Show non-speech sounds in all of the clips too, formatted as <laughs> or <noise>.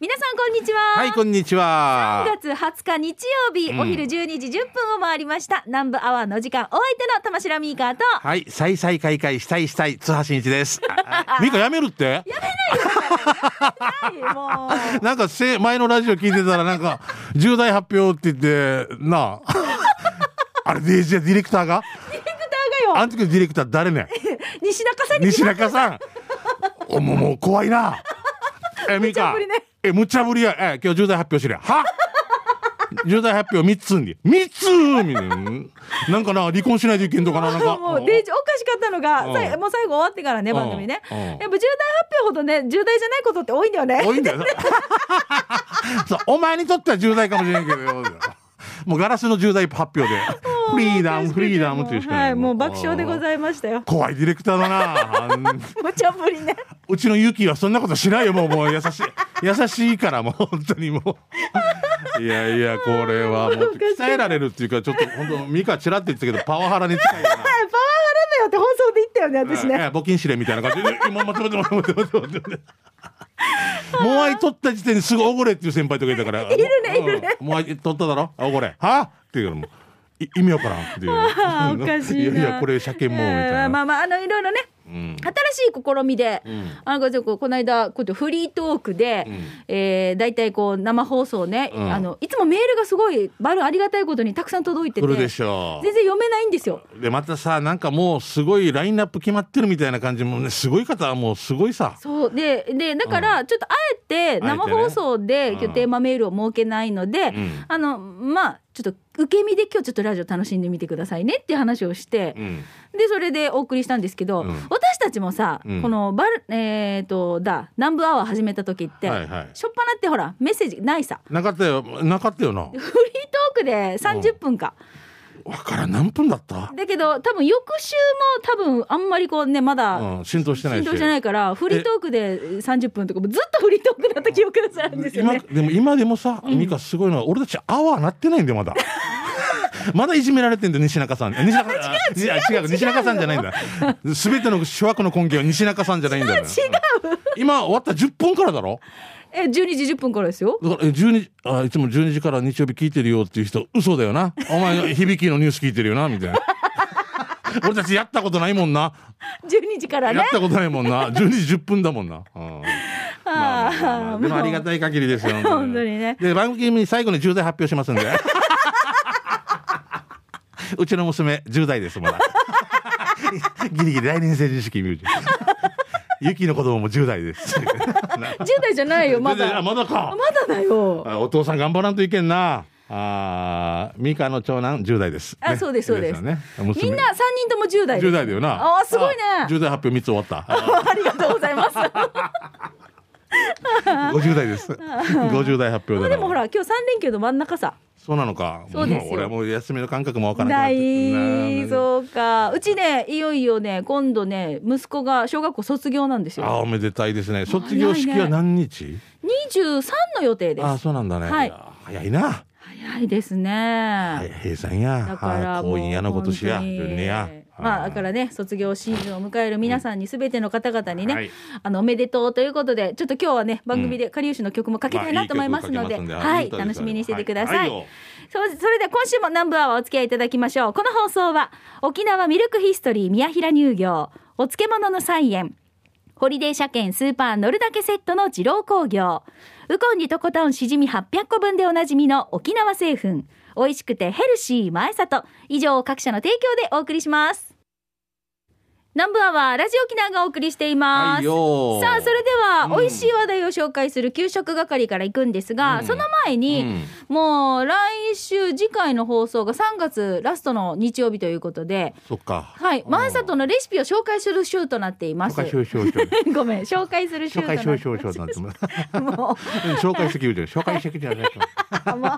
皆さんこんにちははい、こんにちは。3月20日日曜日、うんお昼12時10分を回りました南部アワーの時間お相手の玉城ミーカーとはい、再々開会したいしたい津波真一です。あ <laughs> ミカやめるって？はいもう <laughs> なんかせ前のラジオ聞いてたらなんか重大発表って言ってなあ。<laughs> あれ DJ ディレクターが？ディレクターがよあの時のディレクター誰ね？西中さんに西中さん。おもうもう怖いな。えミカ無茶ぶりね。え無茶ぶりや。え今日重大発表しりゃ。は？<laughs> 重大発表三つに三つみたいななんかな離婚しないといけんとかななんか。<laughs> もうデおかしかったのが、うんさいもう最後終わってからねうん番組ね、うんやっぱ重大発表ほどね重大じゃないことって多いんだよね多いんだよ。<laughs> そうお前にとっては重大かもしれんけどよ。もうガラスの重大発表で。フリーダム、フリーダムっていうしかな。はいいもう爆笑でごいざいましたよ怖いディレクターだな。<laughs> 無茶ぶりねうちのユキはそんなことしないよ。もう、もう優しい。優しいから、もう本当にもう。<laughs> いやいや、これはもう鍛えられるっていうか、ちょっと本当、ミカチラって言ってたけど、パワハラに近いよな。<laughs> パワハラだよって放送で言ったよね私ねええ募金指令みたいな感じで、今待って待って待って待って待って。モアイ取った時点ですぐおごれっていう先輩とかいたから。いるねいるね。モアイ取っただろ？あおごれ。は？っていうのも。い意味わからんっていう。<laughs> いやいや、これ車検も、みたいな。えーまあまああのいろいろねうん。新しい試みで、んあのこの間こうやってフリートークで、うんえー、大体こう生放送ね、うんあのいつもメールがすごいバルありがたいことにたくさん届いてて来るでしょ全然読めないんですよ。う。で、またさ、なんかもうすごいラインナップ決まってるみたいな感じもね、すごい方はもうすごいさ。そうででだからちょっとあえて生放送で今日テーマメールを設けないので、んあのまあちょっと受け身で今日ちょっとラジオ楽しんでみてくださいねっていう話をして、うん。でそれでお送りしたんですけど、うん。私たちもさ、うん。このバルえっ、とだ南部アワー始めた時って、はいはい。しょっぱなってほらメッセージないさ。なかったよ。なかったよな。フリートークで30分か、わからん、何分だった？だけど多分翌週も多分あんまりこうねまだ、うん、浸透してないし。浸透してないからフリートークで30分とかもずっとフリートークだった記憶がするんですよ今ね。でも今でもさ、ミカすごいのは俺たちアワーなってないんだよまだまだいじめられてんだよ西中さん。西中あにあ違う西中さんじゃないんだ。全ての諸悪の根拠は西中さんじゃないんだよ。<laughs> 違う。今終わった10分からだろ？え12時10分からですよ。だからえ12あいつも12時から日曜日聞いてるよっていう人嘘だよな。お前響きのニュース聞いてるよなみたいな。<laughs> 俺たちやったことないもんな。12時からね。やっ。たことないもんな。12時10分だもんな、うん。まあまあでもありがたい限りですよ本当にね。で番組に最後に重大発表しますんで <laughs> うちの娘10代ですまだ。<laughs> ギリギリ来年成人式見るゆき <laughs> の子供も10代です。10代じゃないよまあだ。まだか。まだだよ。あお父さん頑張らんといけんな。あーミカの長男10代です、あそうですそうです。よね、娘。みんな3人とも10代です。10代だよな。あーすごいね。あ10代発表3つ終わった。ありがとうございます。50代です。50代発表でもほら今日3連休の真ん中さ。そうなのか。そうですよ。も俺はもう休みの感覚もわからなくななってい。そうか。うちねいよいよね今度ね息子が小学校卒業なんですあよおめでたいですね。卒業式は何日、23の予定です。あそうなんだね、はい。や早いな、早いですね、はい、平さんや。だからもうあ婚姻やのことしや。本当に。順にやまあだからね卒業シーズンを迎える皆さんにすべての方々にね、はい。あのおめでとうということでちょっと今日はね番組でかりゆしの曲もかけたいなと思いますので、はい楽しみにしててください、そうそれでは今週も南部アワーお付き合いいただきましょう。この放送は沖縄ミルクヒストリー宮平乳業お漬物の菜園ホリデー車検スーパー乗るだけセットの二郎工業。ウコンにとことんしじみ800個分でおなじみの沖縄製粉。美味しくてヘルシー前里。以上各社の提供でお送りします南部アワーラジオ沖縄がお送りしています、はいよさあそれでは、うん。美味しい話題を紹介する給食係から行くんですが、うん。その前に、うん。もう来週次回の放送が3月ラストの日曜日ということでそっか。はい前里のレシピを紹介する週となっています。紹介しようしようしよう。<laughs> ごめん紹介する週紹介しようしようしようなんてもう。もう。ん紹介してきるじゃん紹介してきるじゃないうも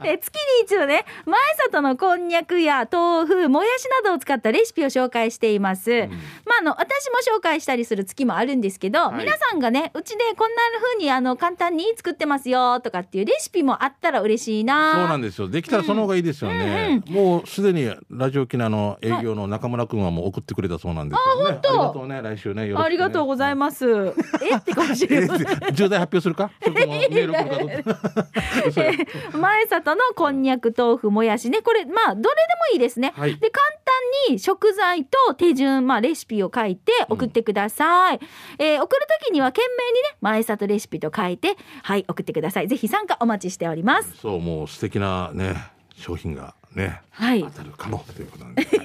う。で月に一度ね前里のこんにゃくや豆腐もやしなどを使ったレシピを紹介しています、まあの私も紹介したりする月もあるんですけど、はい。皆さんがねうちでこんな風にあの簡単に作ってますよとかっていうレシピもあったら嬉しいな。そうなんですよ。できたらその方がいいですよね。もうすでにラジオ機能の営業の中村君はもう送ってくれたそうなんですよね。あ当。りがとうね。来週ね。ね。ありがとうございます、えってかもしえれない重大発表するか？前里のこんにゃく豆腐もやしね。これまあどれでもいいですね、はい。で簡単に食材と手順まあレシピを書いて送ってください、えー送る時には懸命にね前里レシピと書いてはい送ってください。ぜひ参加お待ちしております。そう、もう素敵なね、商品がね、はい。当たるかもということなんで。<laughs>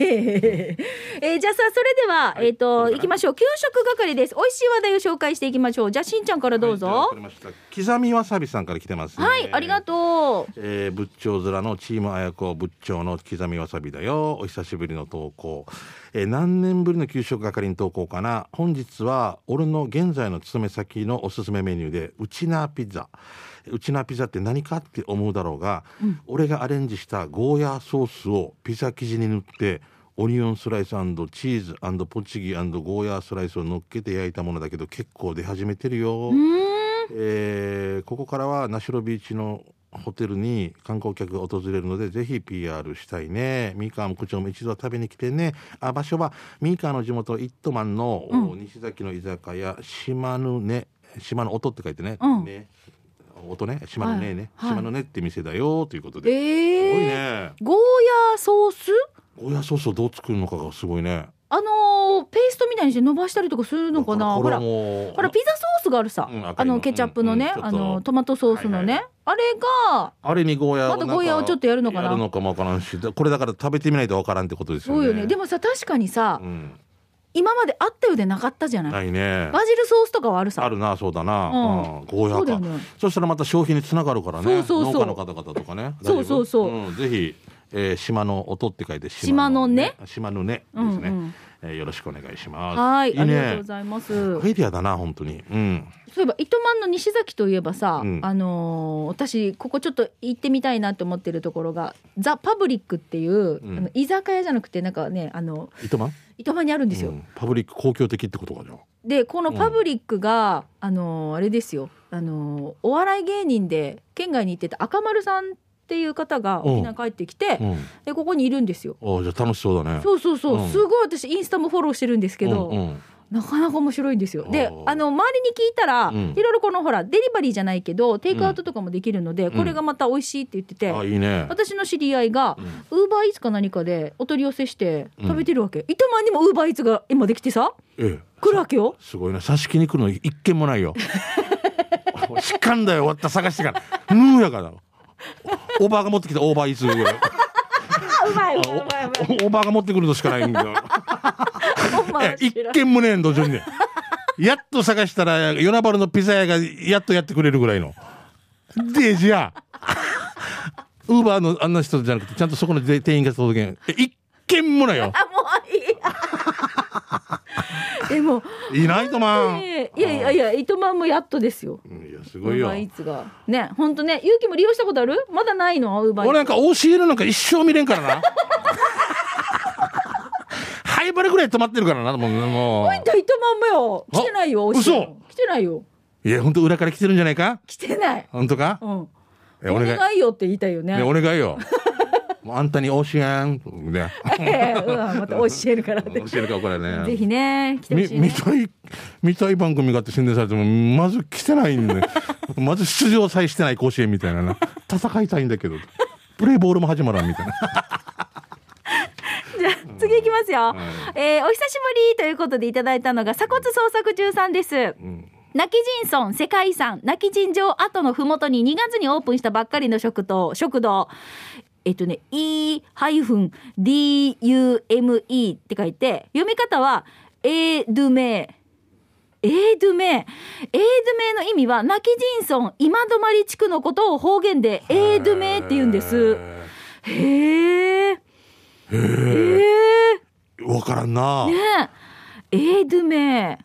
えーじゃあさそれでは、はい。えっ、とどうぞ行きましょう。給食係です。美味しい話題を紹介していきましょう。じゃあしんちゃんからどうぞ。はい刻みわさびさんから来てます、ね。はい、ありがとう。えー、仏頂面のチーム綾子仏頂の刻みわさびだよ。お久しぶりの投稿、えー何年ぶりの給食係に投稿かな。本日は俺の現在の勤め先のおすすめメニューでウチナーピザウチナーピザって何かって思うだろうが、俺がアレンジしたゴーヤーソースをピザ生地に塗ってオニオンスライスチーズポチギゴーヤースライスを乗っけて焼いたものだけど結構出始めてるよ。えーここからはナシロビーチのホテルに観光客が訪れるのでぜひ PR したいね。三河も区長も一度は食べに来てね。あ場所は三河の地元イットマンの、お西崎の居酒屋島のね島の音って書いてね,、うん。ね音ね島のねね、はいはい。島のねって店だよということで、えすごいー、ね。ゴーヤーソース？ゴーヤーソースをどう作るのかがすごいね。あのーペーストみたいにして伸ばしたりとかするのかな？ほらほらピザソースがあるさ、うんあのケチャップのね、うんあのトマトソースのね、はいはあれがあれにゴーヤーまだゴーヤーをちょっとやるのかな？やるのかもわからんしこれだから食べてみないとわからんってことですよね。そうよね。でもさ確かにさ、うん今まであったようでなかったじゃない、ないね。バジルソースとかはあるさ。あるなそうだな、うん。うん。ゴーヤーかそうだよね。そしたらまた消費につながるからね。そうそうそう。農家の方々とかね。そうそうそう。ぜひ、えー島の音って書いて島のね。島のね。ですね、うんうんえーよろしくお願いします。はいいいね。ありがとうございます。アイディアだな本当に。うん。そういえば糸満の西崎といえばさ、うん。あのー私ここちょっと行ってみたいなと思ってるところがザ・パブリックっていう、うん。あの居酒屋じゃなくてなんかねあの糸満？糸満にあるんですよ、うん。パブリック公共的ってことかじゃあ。でこのパブリックが、あのーあれですよ。あのーお笑い芸人で県外に行ってた赤丸さんっていう方が沖縄に帰ってきて、うん。でここにいるんですよ。おじゃあ楽しそうだね。そうそうそう、うん。すごい私インスタもフォローしてるんですけど、うんうん。なかなか面白いんですよ。であの周りに聞いたら、うん。いろいろこのほらデリバリーじゃないけどテイクアウトとかもできるので、ん。これがまた美味しいって言ってて、あいいね。私の知り合いがうん。ウーバーイーツか何かでお取り寄せしてうん。食べてるわけ、糸満にもウーバーイーツが今できてさええ。来るわけよ。すごいね挿し木に来るの一件もないよ。しかんだよ。終わった。探してから。ヌーやからおばあが持ってきたオーバーイーツぐらい。あうまいうまいうまいうまい。おおばあが持ってくるのしかないんだよ。一件もねえんどじょんねやっと探したら与那原のピザ屋がやっとやってくれるぐらいの。でじゃあ <laughs> ウーバーのあんな人じゃなくてちゃんとそこの店員が届けん。え一件もないよ。<laughs> <laughs> でも、いないとまんえーいやいやいや糸満もやっとですよ。うんいやすごいよウーバーイーツがね本当ね勇気も利用したことある？まだないの？ウーバー。俺なんか OCL なんか一生見れんからな <laughs> 灰原ぐらい止まってるからなもうも糸満もよ来てないよ。嘘来てないよ。ういや本当裏から来てるんじゃないか？来てない。本当か？うん。えお願いよって言いたいよね。ねお願いよあんたに教えん。ね。え <laughs> ーうんまた教えるからって。教えるかこれね。ぜひね来てほみしいね。見たい見たい番組があって宣伝されてもまず来てないんで。<laughs> まず出場さえしてない甲子園みたいなな。<laughs> 戦いたいんだけど。プレーボールも始まらんみたいな。じゃあ次行きますよ。はい。えーお久しぶりということでいただいたのが鎖骨捜索中さんです。うん。泣き人村世界遺産泣き人城跡のふもとに2月にオープンしたばっかりの食堂食堂えっとね E-DUME って書いて読み方はエードゥメエードゥメエードゥメの意味は泣き人村今泊地区のことを方言でエードゥメって言うんです。へえへえわからんな、ねえ、エードゥメ。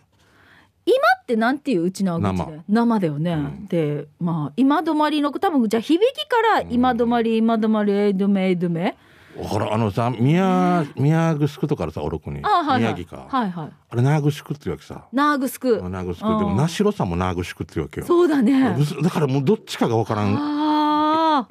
今ってなんていううちの口生で？生。だよね、ん。でまあ今止まりの多分じゃあ響きから今止まり今止まりエードゥメエードゥメ。わからんあのさ宮宮城とかあるさおろくに。あはいはい。宮城か、はいはい。あれ長城っていうわけさ。ナーグスク長城でも那城さんも長城っていうわけよ。そうだね。だからもうどっちかがわからんああ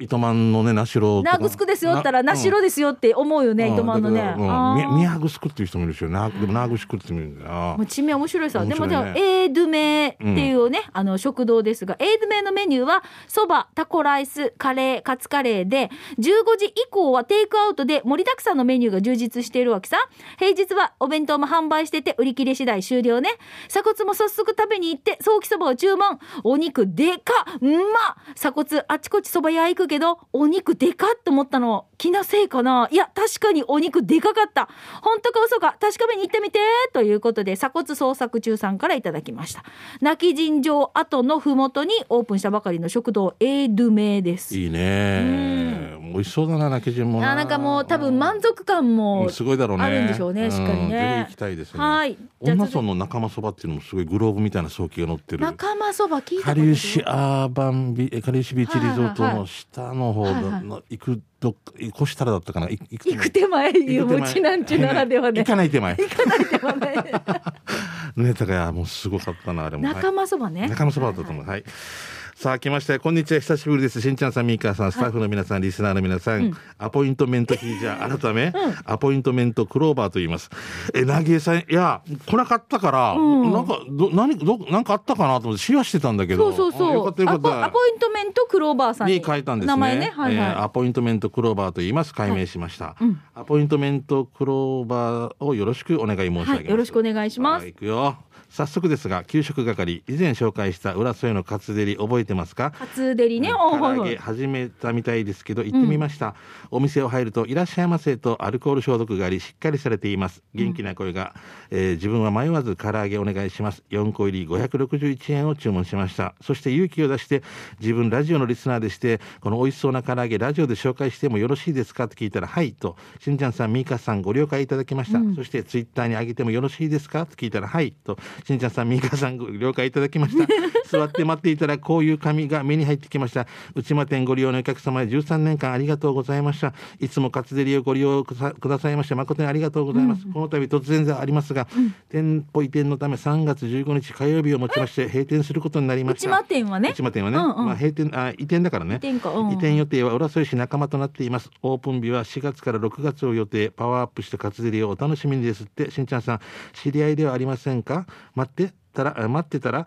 糸満のね那城ナーグスクですよったらナシロですよって思うよね、糸満のね。あー。宮城っていう人もいるしなでも長城って言うんだう地名面白いさ。でも面白いね。でも、エードメっていうね、あの、食堂ですが、エードメのメニューは、そば、タコライス、カレー、カツカレーで、15時以降はテイクアウトで盛りだくさんのメニューが充実しているわけさ。平日はお弁当も販売してて、売り切れ次第終了ね。鎖骨も早速食べに行って、早期そばを注文。お肉でかっ。うんま鎖骨あちこちそば屋行くけど、お肉でかっと思ったの、気のせいかないや、確かにお肉でかかった。本当か嘘か確かめに行ってみてということで、鎖骨捜索中さんからいただきました。泣き尋常跡のふもとにオープンしたばかりの食堂、エードゥメです。いいね美味しそうだな泣き順もあなんかもう多分満足感もすごいだろうね。あるんでしょうねしっかりね。行きたいですね。はい。女村の仲間そばっていうのもすごいグローブみたいな早期が乗ってる。仲間そば聞いたかことあるりゆしアーバンビえかりゆしビーチリゾートの下の方はいはいはい。の行くどっか越したらだったかな。い行く手前いうもちなんちゅうならではね。行かない手前。行かない手前。<laughs> ねだからもうすごかったなあれも。仲間そばね。仲間そばだったと思う。はい。さあ来ました。よこんにちは。久しぶりです。しんちゃんさんみーかーさん。スタッフの皆さん、リスナーの皆さん、アポイントメントヒージャー改め、アポイントメントクローバーと言います。えなぎえさんいや来なかったから、ん。なんかど何どなんかあったかなと思ってシェアしてたんだけど。そうそうそう。あよかったよかアポった。アポイントメントクローバーさんに。に書いたんですね。名前ね。はいはい、えーアポイントメントクローバーと言います。解明しました。うん。アポイントメントクローバーをよろしくお願い申し上げます。はい。よろしくお願いします。はい、行くよ。早速ですが、給食係、以前紹介した浦添のカツデリ覚えてますか？カツデリね、唐おはいはい揚げ始めたみたいですけど行ってみました、お店を入るといらっしゃいませとアルコール消毒がありしっかりされています。元気な声が、えー自分は迷わず唐揚げお願いします。4個入り561円を注文しました。そして勇気を出して自分ラジオのリスナーでしてこの美味しそうな唐揚げラジオで紹介してもよろしいですか？と聞いたらはいとしんちゃんさんみーかさんご了解いただきました、そしてツイッターに上げてもよろしいですか？と聞いたらはいとしんちゃんさんみーかさんご了解いただきました。座って待っていたらこういう紙が目に入ってきました。内間店ご利用のお客様へ13年間ありがとうございました。いつもカツデリをご利用くださいまして誠にありがとうございます、この度突然ではありますが、店舗移転のため3月15日火曜日をもちまして閉店することになりました。内間店はね。内間店はね、うんうん。まあ閉店あ移転だからね。移転か。うん。移転予定は浦添市仲間となっています。オープン日は4月から6月を予定。パワーアップしたカツデリをお楽しみにですってしんちゃんさん。知り合いではありませんか？待ってたら待ってたら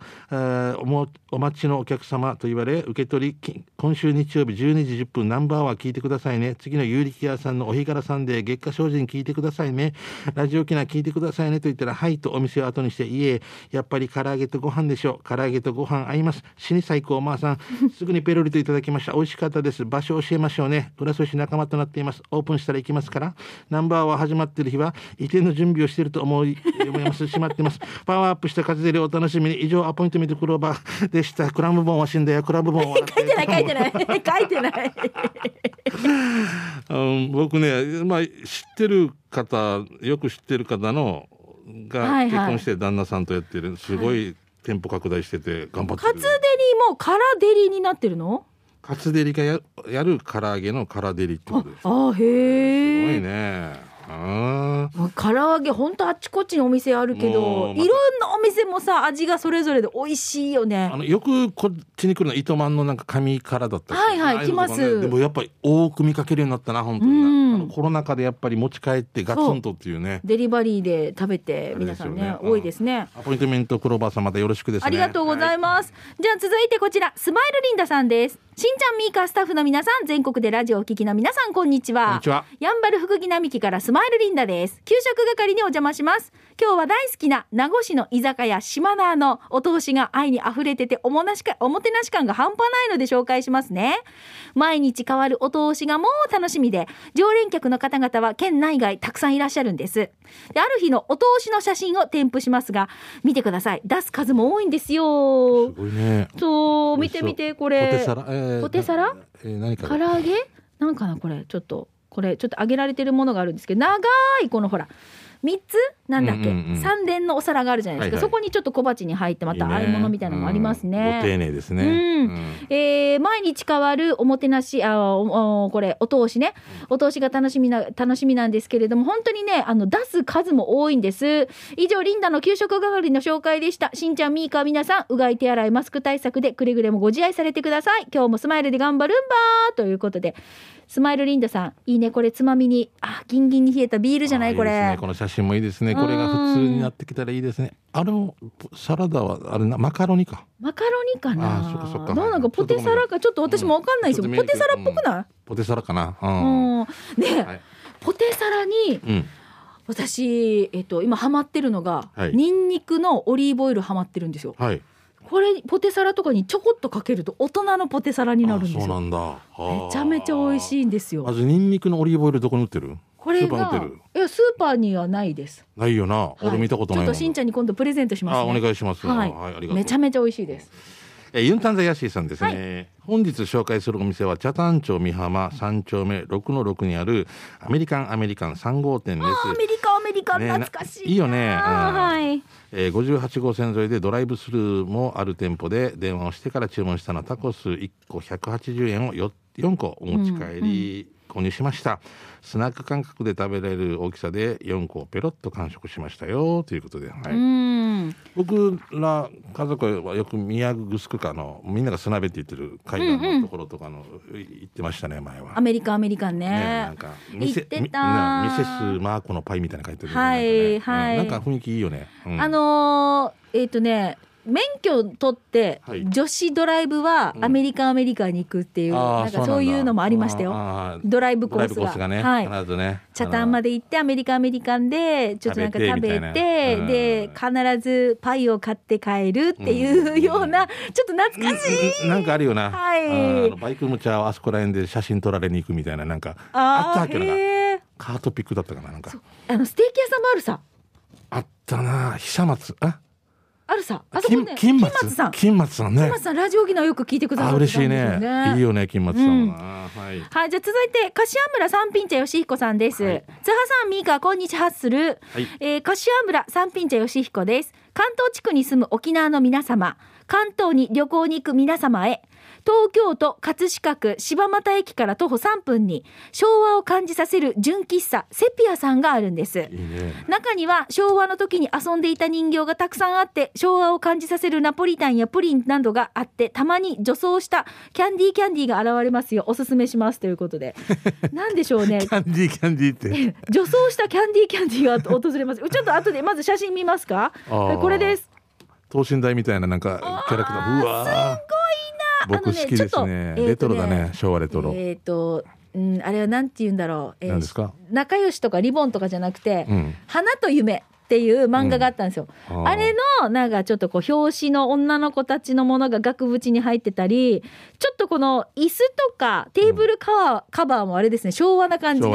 おもお待ちのお客様と言われ受け取り今週日曜日12時10分ナンバーワン聞いてくださいね。次の有力屋さんのお日柄さんで月下精進聞いてくださいね。ラジオ機内聞いてくださいねと言ったらはいとお店を後にしていえやっぱり唐揚げとご飯でしょう。唐揚げとご飯合います。死に最高おまあさん。<laughs> すぐにペロリといただきました。美味しかったです。場所教えましょうね。浦添市仲間となっています。オープンしたら行きますから。ナンバーは始まってる日は移転の準備をしていると思い思います。しまってます。パワーアップしたカツデリをお楽しみに。以上アポイントメントクローバーでした。クラムボンは死んだよ。クラムボンは。書いてない書いてない。書いてない。<laughs> <laughs> うん、僕ね、まあ、知ってる方よく知ってる方のが結婚して旦那さんとやってる。すごい店舗拡大してて頑張ってる。カツデリもカラデリになってるの？カツデリがややる唐揚げの唐デリってことです。すあへえね唐揚げほんとあっちこっちにお店あるけもどいろんなお店もさ味がそれぞれで美味しいよね。あのよくこっちに来るのは糸満のなんか紙からだったりはいはい来ます。でもやっぱり多く見かけるようになったな本当に。うん。なあのコロナ禍でやっぱり持ち帰ってガツンとっていうね。デリバリーで食べて皆さんねね。多いですね。アポイントメントクローバーさんまたよろしくですね。ありがとうございす、ます。じゃあ続いてこちら、スマイルリンダさんです。しんちゃんみーかスタッフの皆さん、全国でラジオをお聞きの皆さん、こんにちは。こんにちは。やんばる福木並木からスマイルリンダです。給食係にお邪魔します。今日は大好きな名護市の居酒屋島ナーのお通しが愛に溢れてておもなしか、おもてなし感が半端ないので紹介しますね。毎日変わるお通しがもう楽しみで、常連客の方々は県内外たくさんいらっしゃるんです。で、ある日のお通しの写真を添付しますが、見てください。出す数も多いんですよす。ごいねそう、見て見て、これ。ポテサラ、えーポテサラ？えー何か唐揚げ？なんかなこれ、ちょっと、これ、ちょっと揚げられてるものがあるんですけど、長い、このほら、3つ？なんだっけ、うんうんうん。三連のお皿があるじゃないですか、はいはい。そこにちょっと小鉢に入ってまた和え物みたいなのもありますね。うんご丁寧ですね。うん。えー毎日変わるおもてなし、あおおこれ、お通しね、お通しが楽しみな、楽しみなんですけれども、本当にね、あの、出す数も多いんです。以上、リンダの給食係の紹介でした。しんちゃん、みーか、皆さん、うがい手洗い、マスク対策で、くれぐれもご自愛されてください。今日もスマイルで頑張るんばーということで、スマイルリンダさん、いいね、これ、つまみに、あ、ギンギンに冷えたビールじゃない、これいいですね。この写真もいいですね。これが普通になってきたらいいですね。あのサラダはあれなマカロニか。マカロニかなあーそっかそっかどうなんかポテサラか、ちょっと私もわかんないですよ。うんポテサラっぽくない、ポテサラかな。う。うんん、ねえ、はいポテサラにうん。私、えっと、今ハマってるのが、はいニンニクのオリーブオイルハマってるんですよ。はい。これポテサラとかにちょこっとかけると大人のポテサラになるんですよ。あそうなんだ。めちゃめちゃ美味しい。いんですよま。ずニンニクのオリーブオイルどこに売ってる？これスーパーがいやスーパーにはないです。ないよな。俺見たことないちょっとしんちゃんに今度プレゼントしますあね。お願いします。はい、ありがとう。めちゃめちゃ美味しいです。えーユンタンザヤシーさんですね、本日紹介するお店は北谷町美浜3丁目6の6にあるアメリカンアメリカン3号店です。アメリカアメリカね懐かしいな、いいよね。うん。はい。えー58号線沿いでドライブスルーもある店舗で電話をしてから注文したのはタコス1個180円を 4, 4個お持ち帰り購入しました、スナック感覚で食べられる大きさで4個をペロッと完食しましたよということで、はい。うん。僕ら家族はよく宮城城かのみんなが砂辺って言ってる海岸のところとかの、行ってましたね前は。ア。メリカアメリカンね。ね、なんか行ってた。みなミセスマーコのパイみたいなの書いてるはいはいうんなんか雰囲気いいよね、うん。あのーえっ、とね、免許取って、はい。女子ドライブはうん。アメリカ、アメリカに行くっていう、なんかそういうのもありましたよ。ドライブコースが。ーね、はい。チャタンまでで行ってアメリカアメリカンでちょっとなんか食べてで必ずパイを買って帰るっていうような、ちょっと懐かしい、なんかあるよな、はい。バイクむちゃあそこら辺で写真撮られに行くみたいななんかあったあわけどな。カートピックだったかななんか。あのステーキ屋さんもあるさ。あったな。久松あ？あるさあそこ金ね金松さん。金松さんね。金松さんラジオ沖縄よく聞いてくださあってたん嬉しいね。ねいいよね金松さんはな、はい。はい、じゃあ続いて、柏村三品茶よしひこさんです。はい。津波さん、みーか、こんにちはする。はい。えー柏村三品茶よしひこです。関東地区に住む沖縄の皆様、関東に旅行に行く皆様へ、東京都葛飾区柴又駅から徒歩3分に、昭和を感じさせる純喫茶セピアさんがあるんです。いいね。中には昭和の時に遊んでいた人形がたくさんあって昭和を感じさせるナポリタンやプリンなどがあってたまに女装したキャンディーキャンディーが現れますよ。おすすめしますということで。<laughs> なんでしょうね。キャンディーキャンディーって。女装したキャンディーキャンディーが訪れます。ちょっと後でまず写真見ますか？これです等身大みたいななんかキャラクター。うわー。すごいな。僕好きですあのねレトロだね昭和レトロ、えっ、とうん、あれはなんて言うんだろう、えー何ですか？仲良しとかリボンとかじゃなくて、うん。花と夢っていう漫画があったんですよ。うん。あれのなんかちょっとこう表紙の女の子たちのものが額縁に入ってたりちょっとこの椅子とかテーブルカバー,、カバーもあれですね。昭和な感じで。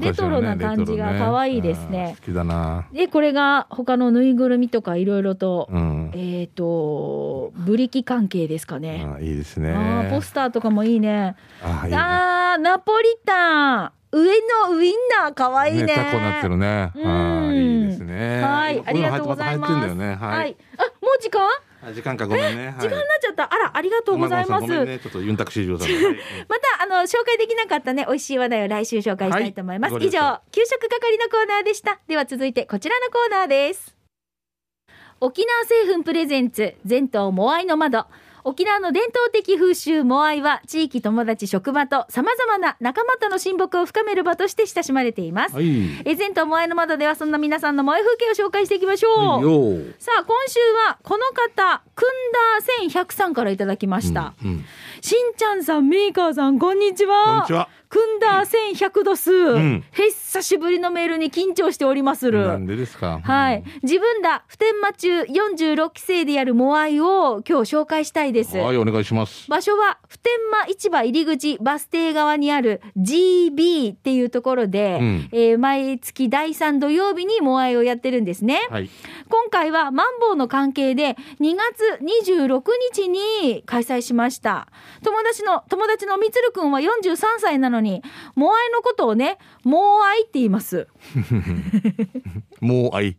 レトロな感じが可愛いですね。あー好きだな。でこれが他のぬいぐるみとかいろいろと、うん。えっ、とブリキ関係ですかね。あーいいですね。あーポスターとかもいいね。ああーナポリタン上のウインナー可愛いね。ねタコなってるねうんあーいいですねはい、ありがとうございます。はい、あ、もう時間？あ時間かごめんね時間になっちゃった。あら、ありがとうございます。ねちょっとユンタクシージョーさんはいまたあの紹介できなかったね美味しい話題を来週紹介したいと思います。以上給食係のコーナーでした。では続いてこちらのコーナーです。沖縄製粉プレゼンツ全島モアイの窓。沖縄の伝統的風習モアイは地域友達職場と様々な仲間との親睦を深める場として親しまれています。はい。え全島モアイの窓ではそんな皆さんの萌え風景を紹介していきましょう。はいさあ今週はこの方くんだ1100さんからいただきました、うんうん。しんちゃんさんメーカーさんこんにちは。こんにちはくんだ1100度数、ん。久しぶりのメールに緊張しておりまする。なんでですか？はい、自分ら普天間中46期生でやるモアイを今日紹介したいです。はいお願いします。場所は普天間市場入り口バス停側にある GB っていうところで、うん。えー毎月第3土曜日にモアイをやってるんですね。はい。今回はマンボウの関係で2月26日に開催しました。友達の、友達のみつるくんは43歳なのに、モアイのことをね、モアイって言います。もう愛。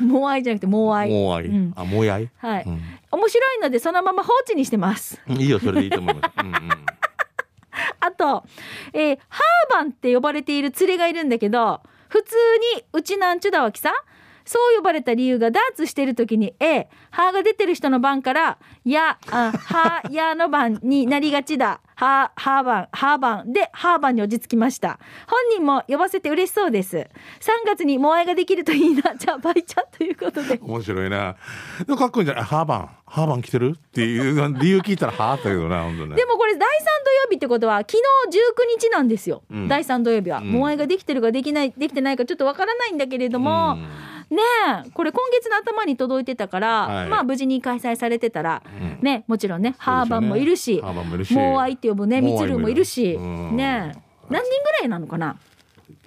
もう愛じゃなくてもう愛もう愛。うんあ、もう愛。はい、うん面白いのでそのまま放置にしてますいいよ、それでいいと思います。うんうん。あと、えーハーバンって呼ばれている連れがいるんだけど普通にうちなんちゅだわきさそう呼ばれた理由がダーツしてる時に A ハーが出てる人の番からやあハーやの番になりがちだハーハーバンハーバンでハーバンに落ち着きました。本人も呼ばせて嬉しそうです。3月にモアイができるといいな。<laughs> じゃあバイちゃんということで。面白いな。でもかっこいいんじゃない？ハーバン。ハーバン来てる？っていう理由聞いたら <laughs> はあったけどな、本当ね。でもこれ第3土曜日ってことは昨日19日なんですよ、うん。第3土曜日は、うん。モアイができてるかできないできてないかちょっとわからないんだけれども、うんねえこれ今月の頭に届いてたから、はい。まあ無事に開催されてたら、うん。ねもちろんねハーバンもいるしハーバンもいるし。モアイって呼ぶねミモアイもいるツルもいるし、うん。ねえ何人ぐらいなのかな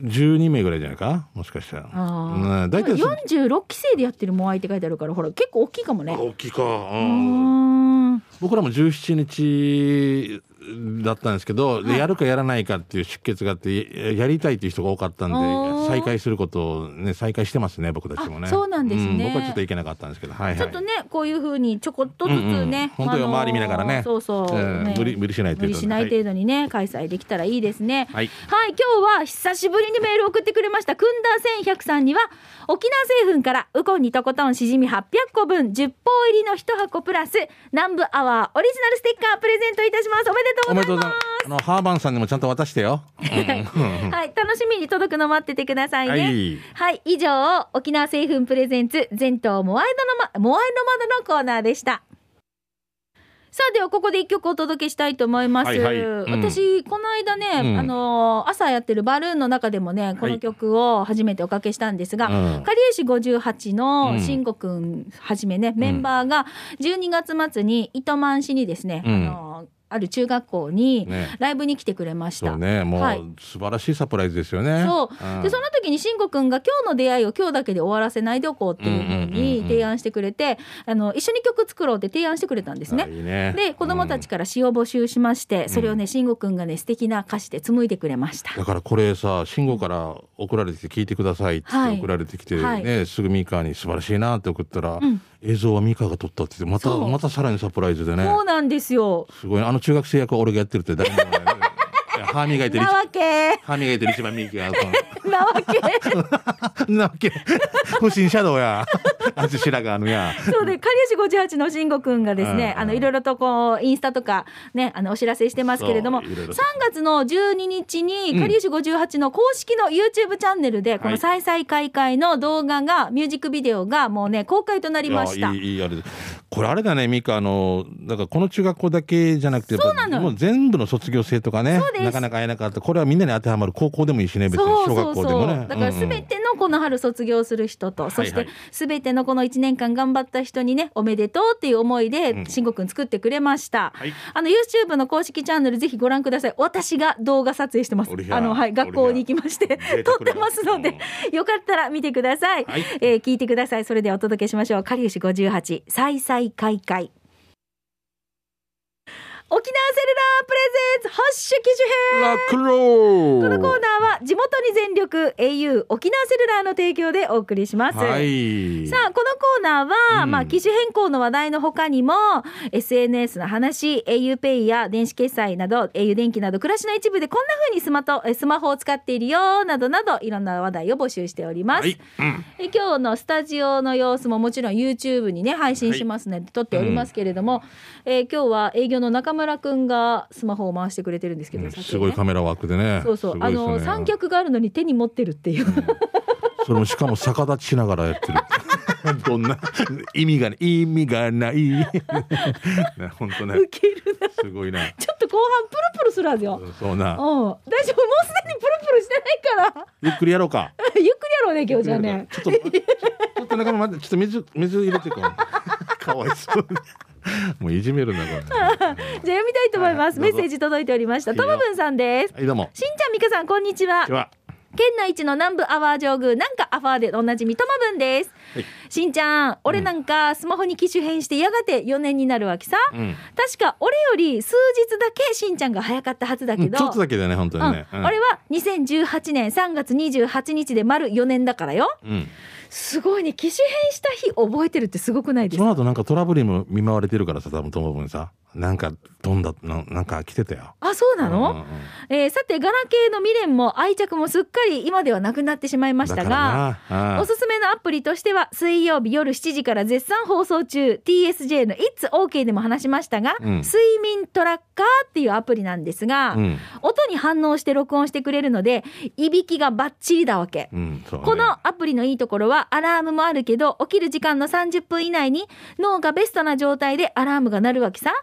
？12名ぐらいじゃないか？もしかしたら。あうんー大体そ46期生でやってるモアイって書いてあるからほら結構大きいかもね。あ大きいか。うん。僕らも17日だったんですけど、やるかやらないかっていう出血があってやりたいっていう人が多かったんで再開することをね再開してますね僕たちもね。あそうなんですね。僕はちょっと行けなかったんですけどはいはい。ちょっとねこういうふうにちょこっとずつね、うんうん本当よあのー周り見ながらね。そうそう、うんね。無理無理しない程度に無理しない程度にね、開催できたらいいですね。はい。はい、今日は久しぶりにメールを送ってくれました、くんだ1100さんには、沖縄製粉から、ウコンにとことんしじみ800個分、10包入りの1箱プラス、南部アワーオリジナルステッカープレゼントいたします。おめでとうとうございます。あのハーバンさんにもちゃんと渡してよ。す。<laughs> はい、楽しみに届くの待っててくださいね。はい。はい、以上、沖縄製粉プレゼンツ、全島モアイのの、ま、モアイの窓のコーナーでした。さあ、ではここで一曲お届けしたいと思います。はいはい。うん。私、この間ね、うん。あのー朝やってるバルーンの中でもね、この曲を初めておかけしたんですが、うん。かりゆし58うのん慎吾くんはじめね、メンバーが12月末に糸満市にですね、うん。あのーある中学校にね。ライブに来てくれました。そうね。もう、はい。素晴らしいサプライズですよね。そう、ん。でその時に慎吾くんが今日の出会いを今日だけで終わらせないでおこうっていうふううんうんうんにうん。提案してくれて、あの一緒に曲作ろうって提案してくれたんですね。あいいね。で子供たちから詩を募集しまして、それをね慎吾くんがね素敵な歌詞で紡いでくれました。だからこれさ慎吾から送られてきて聞いてくださいってはい。送られてきて、はい。ねすぐミカに素晴らしいなって送ったら、うん映像はミカが撮ったって言ってまたまたさらにサプライズでね。そうなんですよ。すごいあの中学生役は俺がやってるって誰も言わない。いや歯磨いてる。なわけ。歯磨いてる一番右が <laughs> なわけ。<laughs> なわけ。不審者道や。あいつ白髪あのやそうで、かりゆし58の慎吾くんがですね、うん。あの、いろいろとこう、インスタとか、ね、あの、お知らせしてますけれども、3そういろいろと。月の12日に、うん。かりゆし58の公式の YouTube チャンネルで、この再々開会の動画が、ミュージックビデオがもうね、公開となりました。いや。いあれで。これあれだねミカあのだからこの中学校だけじゃなくてそうなの。もう全部の卒業生とかねそうです。なかなか会えなかった。これはみんなに当てはまる高校でもいいしね別に。小学校でもね。だからすべてのこの春卒業する人と、そしてはいはい。すべてのこの1年間頑張った人にね、おめでとうっていう思いでう、ん。慎吾くん作ってくれました。はい。あの、YouTube の公式チャンネルぜひご覧ください。私が動画撮影してます。あの、はい、学校に行きまして、贅撮沢ってますので、よかったら見てください。はい。えー聞いてください。それではお届けしましょう。かりゆし58、再々開会。沖縄セルラープレゼンツ、ハッシュ機種編。ラックンロー。このコーナーは地元に全力 au 沖縄セルラーの提供でお送りします。はい。さあ、このコーナーは、うん。まあ、機種変更の話題の他にも、SNS の話、auPay や電子決済など、au 電気など、暮らしの一部でこんな風にスマとえスマホを使っているよ、などなど、いろんな話題を募集しております。はい、うん。え今日のスタジオの様子ももちろん YouTube にね配信しますので、撮っておりますけれども、えー今日は営業の中村くんがスマホを回してくれてるんですけど、ね。すごいカメラワークでね。そうそう、ね。の三脚があるのに手に持ってるっていう、それもしかも逆立ちしながらやってる <laughs> どんな意味がね意味がない。<laughs> ね本当ね。すごいな。ちょっと後半プルプルするはずよ、そうな。うん。大丈夫？もうすでにプルプルしてないから。ゆっくりやろうか。<laughs> ゆっくりやろうね今日じゃあね。ちょっとちょっと中村待ってちょっと水水入れてこう。かわいそうもういじめるなこれ。じゃあ読みたいと思います、メッセージ届いておりました。いいよ。ともぶんさんです。はいどうも。しんちゃんみかさんこんにちは。県内一の南部アワー上宮なんかアファーでおなじみともぶんです、はい。しんちゃん俺なんかスマホに機種変してやがて4年になるわけさ、うん。確か俺より数日だけしんちゃんが早かったはずだけど、ちょっとだけだよね本当にね、うん、俺は2018年3月28日で丸4年だからよ。うん、すごいね機種変した日覚えてるってすごくないですか？その後なんかトラブルにも見舞われてるからさ多分ともぶんさ。なんか飛んだななんか来てたよ。あそうなの、うんうんうん。えーさてガラケーの未練も愛着もすっかり今ではなくなってしまいましただがおすすめのアプリとしては水曜日夜7時から絶賛放送中。TSJ の It's OK でも話しましたが、うん。睡眠トラッカーっていうアプリなんですが、うん。音に反応して録音してくれるのでいびきがバッチリだわけ。うんね。このアプリのいいところはアラームもあるけど起きる時間の30分以内に脳がベストな状態でアラームが鳴るわけさ。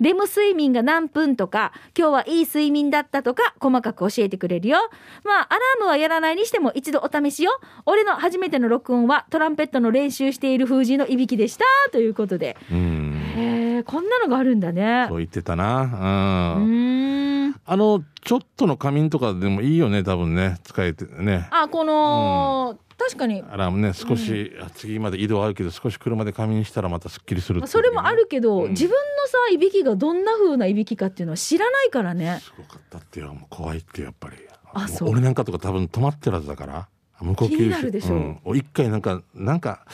レム睡眠が何分とか今日はいい睡眠だったとか細かく教えてくれるよ。まあアラームはやらないにしても一度お試しよ。俺の初めての録音はトランペットの練習している封じのいびきでしたということで。うん。へえこんなのがあるんだね。そう言ってたな。ううんーん。あのちょっとの仮眠とかでもいいよね多分ね。使えてね。あこの、確かに。アラームね少し、次まで移動あるけど少し車で仮眠したらまたすっきりするね。それもあるけど、うん。自分のさいびきがどんな風ないびきかっていうのは知らないからね。すごかったってよ。もう怖いってやっぱり。あそう。俺なんかとか多分止まってるはずだから無呼吸気になるでしょ。うん、一回なんかなんか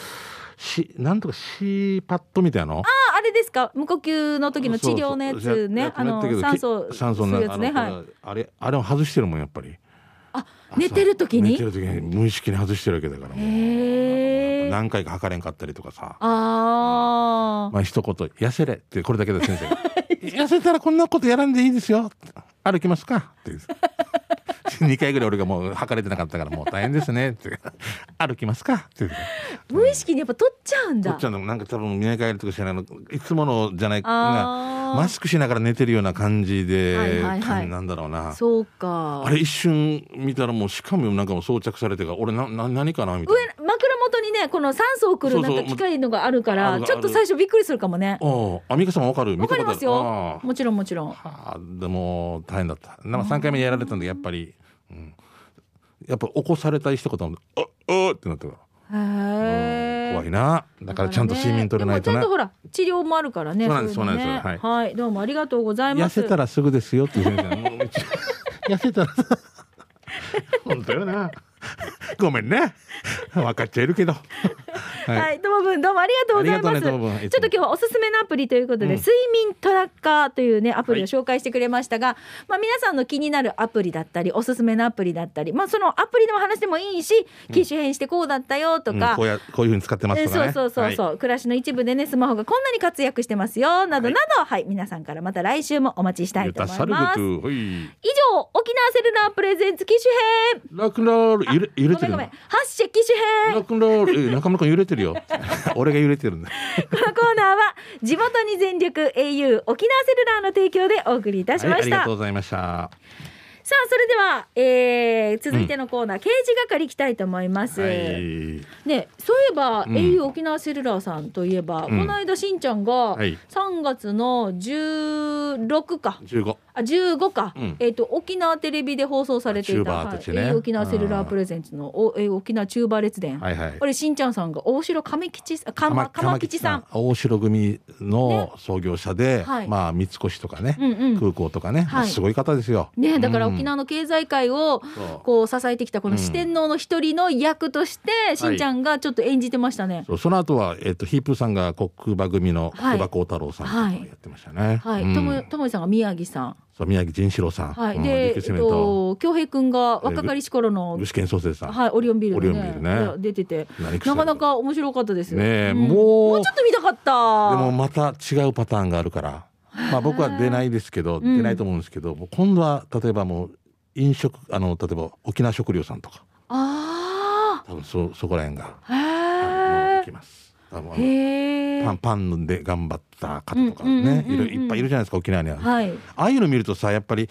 しなんとか C パッドみたいなの？ああれですか？無呼吸の時の治療のやつね。あの酸素酸素するやつね。あのはい。あれあれを外してるもんやっぱり。あ寝てる時に？寝てる時に無意識に外してるわけだからもう。何回か測れんかったりとかさ。あー。まあ一言「痩せれ」ってこれだけで先生が「<laughs> 痩せたらこんなことやらんでいいですよ。歩きますか」って言う <laughs> 2回ぐらい俺がもう測れてなかったからもう大変ですね。っ <laughs> て歩きますか。っ <laughs> て無意識にやっぱ取っちゃうんだ。とっちゃんのなんか多分見え返りとかしない。のいつものじゃない。マスクしながら寝てるような感じで、はいはいはい。なんだろうな。そうか。あれ一瞬見たらもうしかもなんかもう装着されてから俺なな何かな？みたい上な。枕元にねこの酸素を送るなんか機械のがあるからちょっと最初びっくりするかもね。おあ美香さんわかる？わかりますよ。もちろんもちろん。はあでも大変だった。なんか3回目やられたんでやっぱり、うん、やっぱ起こされた一言で「ああってなったから、怖いな。だからちゃんと睡眠取れないとな、でもちゃんとほら治療もあるからねそうなんですね。そうなんですはい、どうもありがとうござい痩ます。せたらすぐですよっていう先う <laughs> 痩せたらさ。本当よな。ごめんね <laughs> 分かっちゃいるけど。<laughs> はい、はい、ともぶんどうもありがとうございます。ねちょっと今日はおすすめのアプリということで、うん睡眠トラッカーというねアプリをはい紹介してくれましたが、まあ皆さんの気になるアプリだったり、おすすめのアプリだったり、まあそのアプリの話でもいいし、機種変してこうだったよとか。うんこうやこういうふうに使ってますえとかねそうそうそうそう、暮らしの一部でねスマホがこんなに活躍してますよなどなど。はい、皆さんからまた来週もお待ちしたいと。思い。ます以上沖縄セルラープレゼンツ機種編。ロックンロール揺れ揺れてるの？ごめんごめん発射機種編中村君揺れてるよ。俺が揺れてるんだ。このコーナーは地元に全力 au 沖縄セルラーの提供でお送りいたしまはい、ありした、がとうございましたさあそれでは、えー、続いてのコーナー、刑事係いきたいと思います、はい。ねそういえば、うん。au 沖縄セルラーさんといえば、うん。この間しんちゃんがはい。3月の16か。15あ15か、うん。えっ、と沖縄テレビで放送されていた、はい沖縄セルラープレゼンツのお、えー沖縄チューバー列伝、はいはい。これしんちゃんさんが大城亀吉さん鎌鎌吉さん。大城組の創業者で、はい。まあ三越とかね、うんうん。空港とかね、はい。すごい方ですよ。ね、だからうん沖縄の経済界をこう支えてきたこの四天王の一人の役として、しんちゃんがちょっと演じてましたね。そうその後は、えっとヒープーさんが国馬組のはい。久保幸太郎さんとかやってましたね。はい、うん。ともともいさんが宮城さん、そう宮城仁志郎さん、はい、うん。で、えっと恭平君が若かりし頃の具志堅総生さん、はい。オリオンビールでオリオンビールね。ね出てて、なかなか面白かったです。ねえん。もう。もうちょっと見たかった。でもまた違うパターンがあるから、まあ僕は出ないですけど、ん。出ないと思うんですけど、もう今度は例えばもう飲食あの例えば沖縄食料さんとか、あ多分そそこら辺が、あ、はいもうへ行きます。あえ、のパン、パンで頑張った方とかうんうんうんうんね、いっぱいいるじゃないですか沖縄には。はい。ああいうの見るとさやっぱり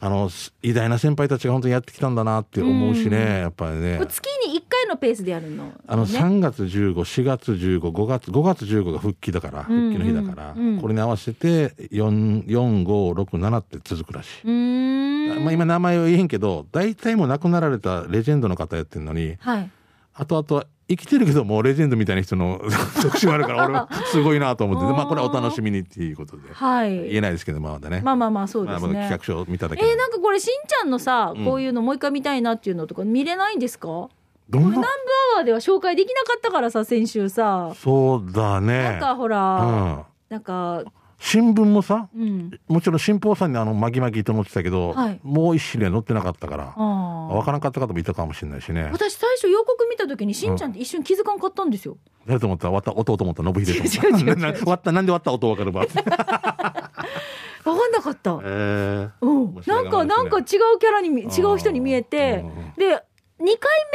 あのす偉大な先輩たちが本当にやってきたんだなって思うしね、やっぱりね。月に1回のペースでやるの、ね、あの3月154月155月5月15が復帰だから復帰の日だから、うんうん。これに合わせて4567って続くらしい。まあ、今名前は言えんけど大体もう亡くなられたレジェンドの方やってるのにはい。あとあとは生きてるけどもうレジェンドみたいな人の <laughs> 特集もあるから俺はすごいなと思っててまあこれはお楽しみにっていうことで。はい。言えないですけどまだね。まあまあまあそうですね、まあ企画書を見ただけえー、なんかこれしんちゃんのさうん。こういうのもう一回見たいなっていうのとか見れないんですか、こどんな？れ南部アワーでは紹介できなかったからさ先週さ。そうだね。なんかほうら、ん、なんか新聞もさうん。もちろん新報さんにあのマギマギと載ってたけど、はい。もう一紙で載ってなかったからあ分からんかった方もいたかもしれないしね。私最初予告見た時にしんちゃんって一瞬気づかんかったんですよ、誰と思った？ら割った弟と思ったら信秀と思ったな割ったなんで割った音分かるば分かんなかった、<laughs> えうん。ないんかななんか違うキャラにみ違う人に見えてうん。うんうんで2回目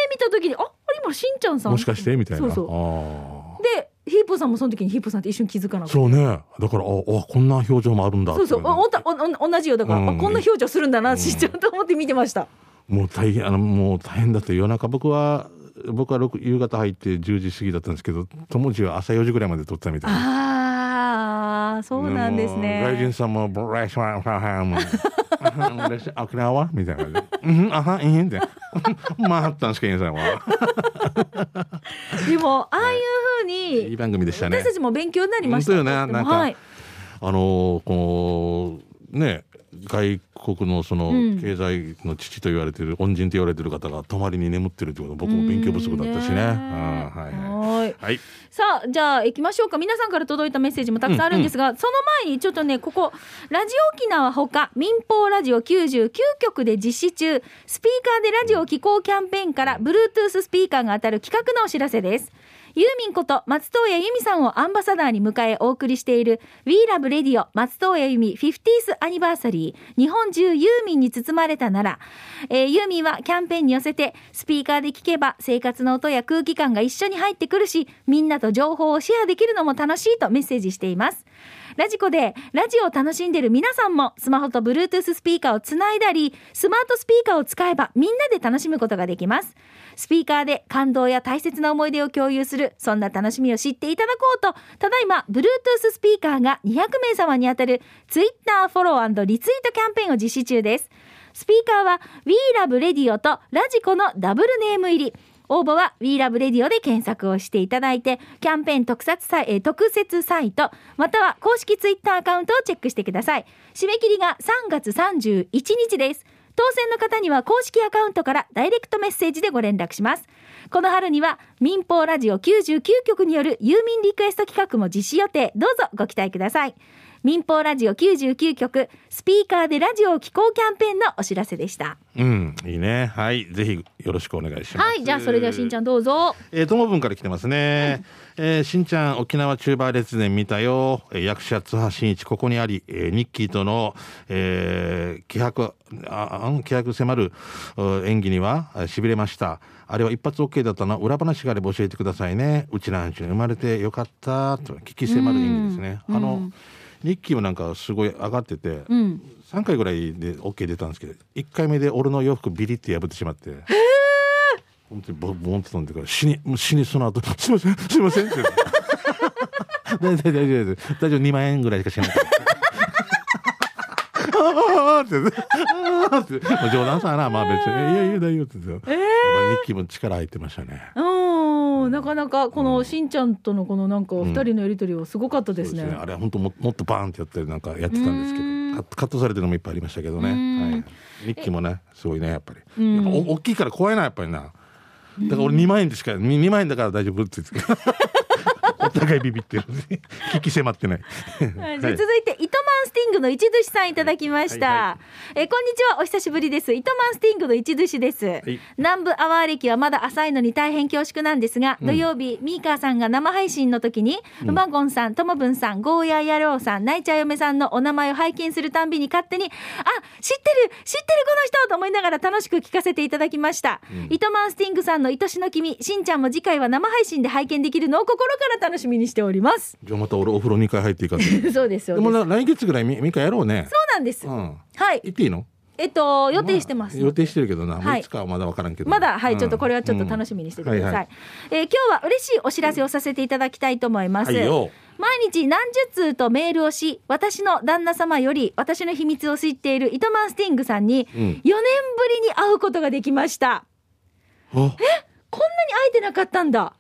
見た時にあ今しんちゃんさんもしかして？みたいな。そうそう。あでヒープーさんもその時にヒープーさんって一瞬気づかなーくて。そうね。だからああこんな表情もあるんだそうそう。おおたおお同じよだから、うん。あこんな表情するんだな、うん。しんちゃんと思って見てました。もう大変あのもう大変だって夜中僕は僕は6夕方入って10時過ぎだったんですけど友達は朝4時ぐらいまで撮ってたみたいなああそうなんですね外人さんも、ブラッシュワンファーハム。沖縄？みたいな感じで。うん、あは、いいんで。マンハッタンしか言えないわ。でもああいうふういいに番組でしたね私。たちも勉強になりました本当よねなんかはい、あのーこの、ね、外国のそのうん経済の父と言われてる、恩人と言われてる方が泊まりに眠ってるってこと、僕も勉強不足だったしね。はいはい。はいはい。さあじゃあ行きましょうか皆さんから届いたメッセージもたくさんあるんですが、その前にちょっとねここラジオ沖縄ほか民放ラジオ99局で実施中スピーカーでラジオを聴こうキャンペーンから Bluetooth スピーカーが当たる企画のお知らせですユーミンこと松任谷由実さんをアンバサダーに迎えお送りしている We Love Radio 松任谷由実 50th アニバーサリー。日本中ユーミンに包まれたなら、えーユーミンはキャンペーンに寄せてスピーカーで聞けば生活の音や空気感が一緒に入ってくるしみんなと情報をシェアできるのも楽しいとメッセージしています。ラジコでラジオを楽しんでる皆さんもスマホと Bluetooth スピーカーをつないだりスマートスピーカーを使えばみんなで楽しむことができます。スピーカーで感動や大切な思い出を共有するそんな楽しみを知っていただこうとただいま Bluetooth スピーカーが200名様に当たる Twitter フォローリツイートキャンペーンを実施中です。スピーカーは We Love Radio とラジコのダブルネーム入り。応募は We Love Radio で検索をしていただいてキャンペーン特設サイ特設サイトまたは公式ツイッターアカウントをチェックしてください。締め切りが3月31日です。当選の方には公式アカウントからダイレクトメッセージでご連絡しますこの春には民放ラジオ99局によるユーミンリクエスト企画も実施予定どうぞご期待ください民放ラジオ99局スピーカーでラジオを聴こうキャンペーンのお知らせでしたうん、いいね。はい。ぜひよろしくお願いします。はいじゃあそれではしんちゃんどうぞえー、ともぶんから来てますね。えーしんちゃん、沖縄チューバー列伝見たよ。えー役者津波真一、ここにあり、えーニッキーとの、えー気迫、あ、気迫迫るう演技には、あ痺れました。あれは一発 OK だったの裏話があれば教えてくださいね。うちなんちに生まれてよかった。と、聞き迫る演技ですね。あの、ニッキーもなんかすごい上がってて、うん3回ぐらいで OK 出たんですけど1回目で俺の洋服ビリって破ってしまって本当にボボンって飛んでから死にもう死にその後すいませんすいません」って。大丈夫大丈夫大丈夫。大丈夫2万円ぐらいしかしない。あーって。あーって。まあ冗談さなまあ別に「いやいや大丈夫」って言っえやっぱニッキーも力入ってましたね。うん。なかなかこのしんちゃんとのこのなんか二人のやりとりはすごかったですね。そうあれは本当ももっとバーンってやってなんかやってたんですけうん。どカットされてるのもいっぱいありましたけどね、うん。はい、ニッキーもねすごいねやっぱり、うん。やっぱお大きいから怖いなやっぱりなだから俺2万円でしか2万円だから大丈夫って言って <laughs> お互いビビってる。<laughs> 聞き迫ってない。はいじゃあ続いて糸満スティングの一寿司さんいただきました、はいはえーこんにちは。お久しぶりです。糸満スティングの一寿司です、い。南部アワー歴はまだ浅いのに大変恐縮なんですが、うん。土曜日ミーカーさんが生配信の時に、うん。うまごんさんともぶんさんゴーヤー野郎さんナイチャー嫁さんのお名前を拝見するたんびに勝手にあ知ってる知ってるこの人と思いながら楽しく聞かせていただきました、うん。糸満スティングさんの愛しの君しんちゃんも次回は生配信で拝見できるのを心から楽しみにしております。じゃあまた俺お風呂2回入っていいか <laughs> そうですよでもな来月ぐらいみみかやろうね。そうなんです、うん。はい。行っていいの？えっと予定してます、予定してるけどな、はい。い、つかはまだわからんけど。まだはい、うん。ちょっとこれはちょっと楽しみにしててください、うんはい。えー今日は嬉しいお知らせをさせていただきたいと思います、はいよ。毎日何十通とメールをし私の旦那様より私の秘密を知っている糸満スティングさんに4うん。年ぶりに会うことができました、あ。こんなに会えてなかったんだ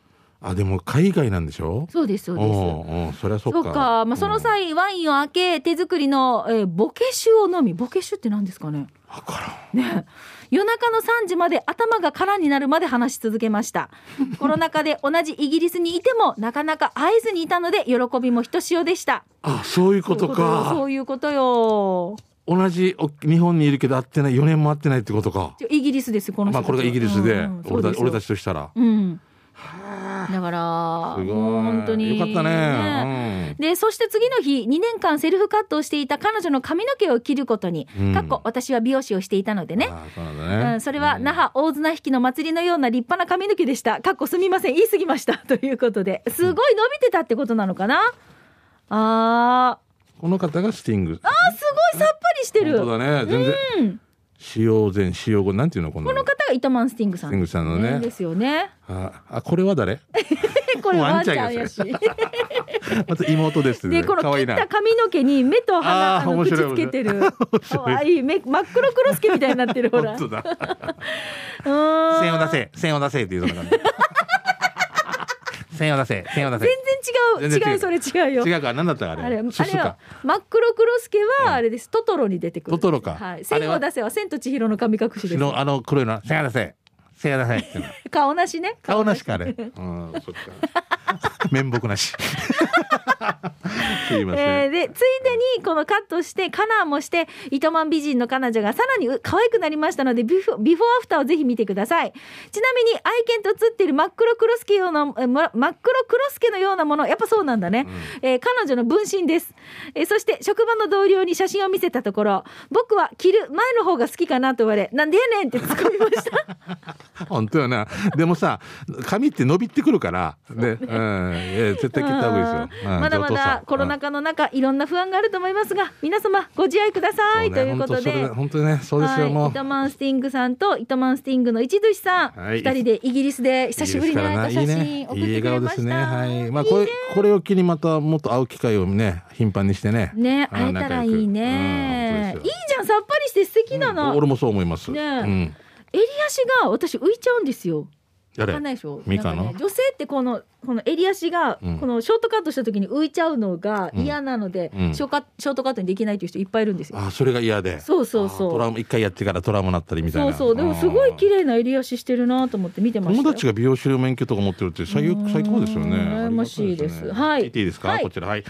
あでも海外なんでしょ？そうですそうです。そりゃそっか。そうか、まあ、その際、ワインを開け手作りの、えーボケ酒を飲みボケ酒って何ですかね？わからん。ね。夜中の3時まで頭が空になるまで話し続けました。<laughs> コロナ禍で同じイギリスにいてもなかなか会えずにいたので喜びもひとしおでした。あそういうことか。そういうことよ。同じお日本にいるけど会ってない4年も会ってないってことか。イギリスですこの人まあこれがイギリスで、俺た俺たちとしたら。うんだから本当に。よかったね。でそして次の日2年間セルフカットをしていた彼女の髪の毛を切ることに、うん。かっこ私は美容師をしていたのでね、ね、うん、それは那覇大綱引きの祭りのような立派な髪の毛でした。かっこすみません言い過ぎました。<laughs> ということで。すごい伸びてたってことなのかな？あー。この方がスティング。あーすごいさっぱりしてる。本当だね。全然うん、使用前使用後なんていうのこの？この方が糸満スティングさん。スティングさんのね。ですよね。ああこれは誰？<laughs> これワンちゃんやし。<laughs> また妹ですね。でこの切った髪の毛に目と鼻あーあの口つけてる。可愛い。目真っ黒クロスケみたいになってるほら。本当だ。線を出せ線を出せっていうのが線を出せ。線を出せ。全然違う。全然違う。それ違うよ。違うか。何だったかあれ。あれ、は、真っ黒クロスケは、あれです、トトロに出てくる。トトロか。はい。線を出せは、千と千尋の神隠しです。のあの黒いの線を出せ線を出せっていうの。<laughs> 顔なしね。顔なしかあれ。うん。そっか。面目なし。すいません、えーでついでにこのカットしてカラーもして糸満美人の彼女がさらにう可愛くなりましたのでビフォビフォーアフターをぜひ見てください。ちなみに愛犬と写っている真っ黒クロスケようなえま真っ黒クロスケのようなものやっぱそうなんだね、えー彼女の分身です、えーそして職場の同僚に写真を見せたところ僕は着る前の方が好きかなと言われなんでやねんって突っ込みました <laughs> 本当よな。でもさ髪って伸びてくるから。ね、う。ん、いや絶対切った方がいいですよ、うん。まだまだコロナ禍の中いろんな不安があると思いますが皆様ご自愛ください、ということで。本当ねそうですよ、はい、もう。糸満スティングさんと糸満スティングの一寿さん、はい。二人でイギリスで久しぶりに会えた写真送ってくれました。笑顔ですね。はい。まあこれこれを機にまたもっと会う機会をね頻繁にしてね。ね、あ会えたらいいね。いいじゃん、さっぱりして素敵だな。うん。俺もそう思います、ねうん襟足が私浮いちゃうんですよ。わ誰かんないでしょ。の？女性ってこのこの襟足がうん。このショートカットした時に浮いちゃうのが嫌なので、うん。ショーカショートカットにできないっていう人いっぱいいるんですよ。あそれが嫌で。そうそうそう。あトラウマ一回やってからトラウマになったりみたいな。そうそう。でもすごい綺麗麗な襟足してるなと思って見てまし。友達が美容師の免許とか持ってるって最うん。最高ですよね。羨ましいです。ありがたはい。聞いていいですか、はい。こちら。はい、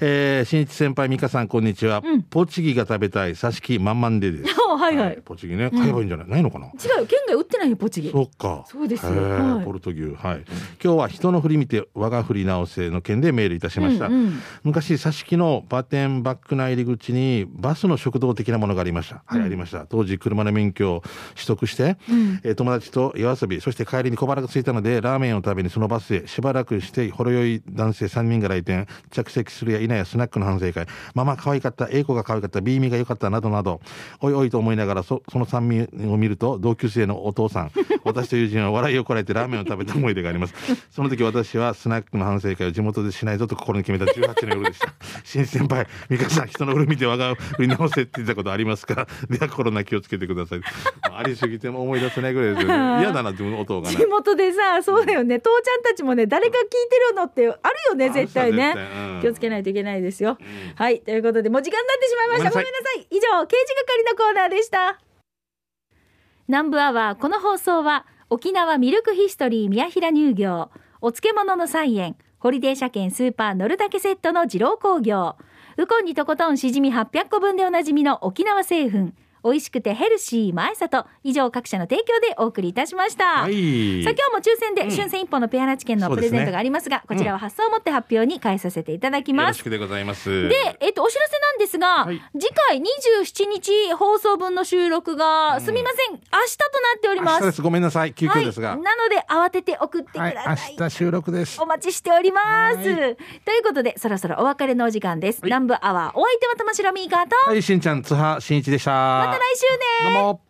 えー、新一先輩美香さんこんにちは、うん。ポチギが食べたい挿し木満々でです。<laughs> はいはい。ポチギね買えばいいんじゃない、ないのかな？違うよ県外売ってないよポチギ。そっか。そうです。よへーはい。ポルト牛。はい。今日は人の振り見て我が振り直せの件でメールいたしました。うんうん。昔、挿し木のバテンバックな入り口にバスの食堂的なものがありました。はい、ありました。当時車の免許を取得して、うん。えー友達と夜遊び、そして帰りに小腹が空いたので、ラーメンを食べにそのバスへしばらくして、ほろ酔い男性3人が来店、着席するや否やスナックの反省会、ママ可愛かった、英子が可愛かった、ビーミが良かった、などなど、おいおいと思いながら、そその3人を見ると、同級生のお父さん、私と友人は笑いをこらえてラーメンを食べた思い出があります。その時私はスナックの反省会を地元でしないぞと心に決めた18の夜でした。<laughs> 新先輩、美香さん、人の売見て我が振り直せって言ったことありますか？<laughs> ではコロナ気をつけてください。ありすぎても思い出せないぐらいですよね。嫌だなって音がね。地。元でさそうだよね。父ちゃんたちもね誰か聞いてるのってあるよね絶対ね。うん。気をつけないといけないですよ、はいということでもう時間になってしまいました。ごごめんなめんなさい。以上刑事係のコーナーでした。南部アワーこの放送は沖縄ミルクヒストリー宮平乳業お漬物の菜園ホリデー車検スーパー乗るだけセットの二郎工業。ウコンにとことんしじみ800個分でおなじみの沖縄製粉。美味しくてヘルシー前里以上各社の提供でお送りいたしました、はい。さあ今日も抽選でうん春戦一本のペアラチ券のそうですねプレゼントがありますが、こちらは発送をもって発表に変えさせていただきますよろし。くでございます。で、えっと、お知らせなんですが、はい次回27日放送分の収録が、すみません、明日となっております。明日です。ごめんなさい。急遽ですが。はい、なので慌てて送ってくだはい、さい。明日収録ですお。待ちしております。はいということで、そろそろお別れのお時間です。はい南部アワー、お相手は玉城ミーカーと、はい、しんちゃん、津波しんいちでした。来週ね。どうも。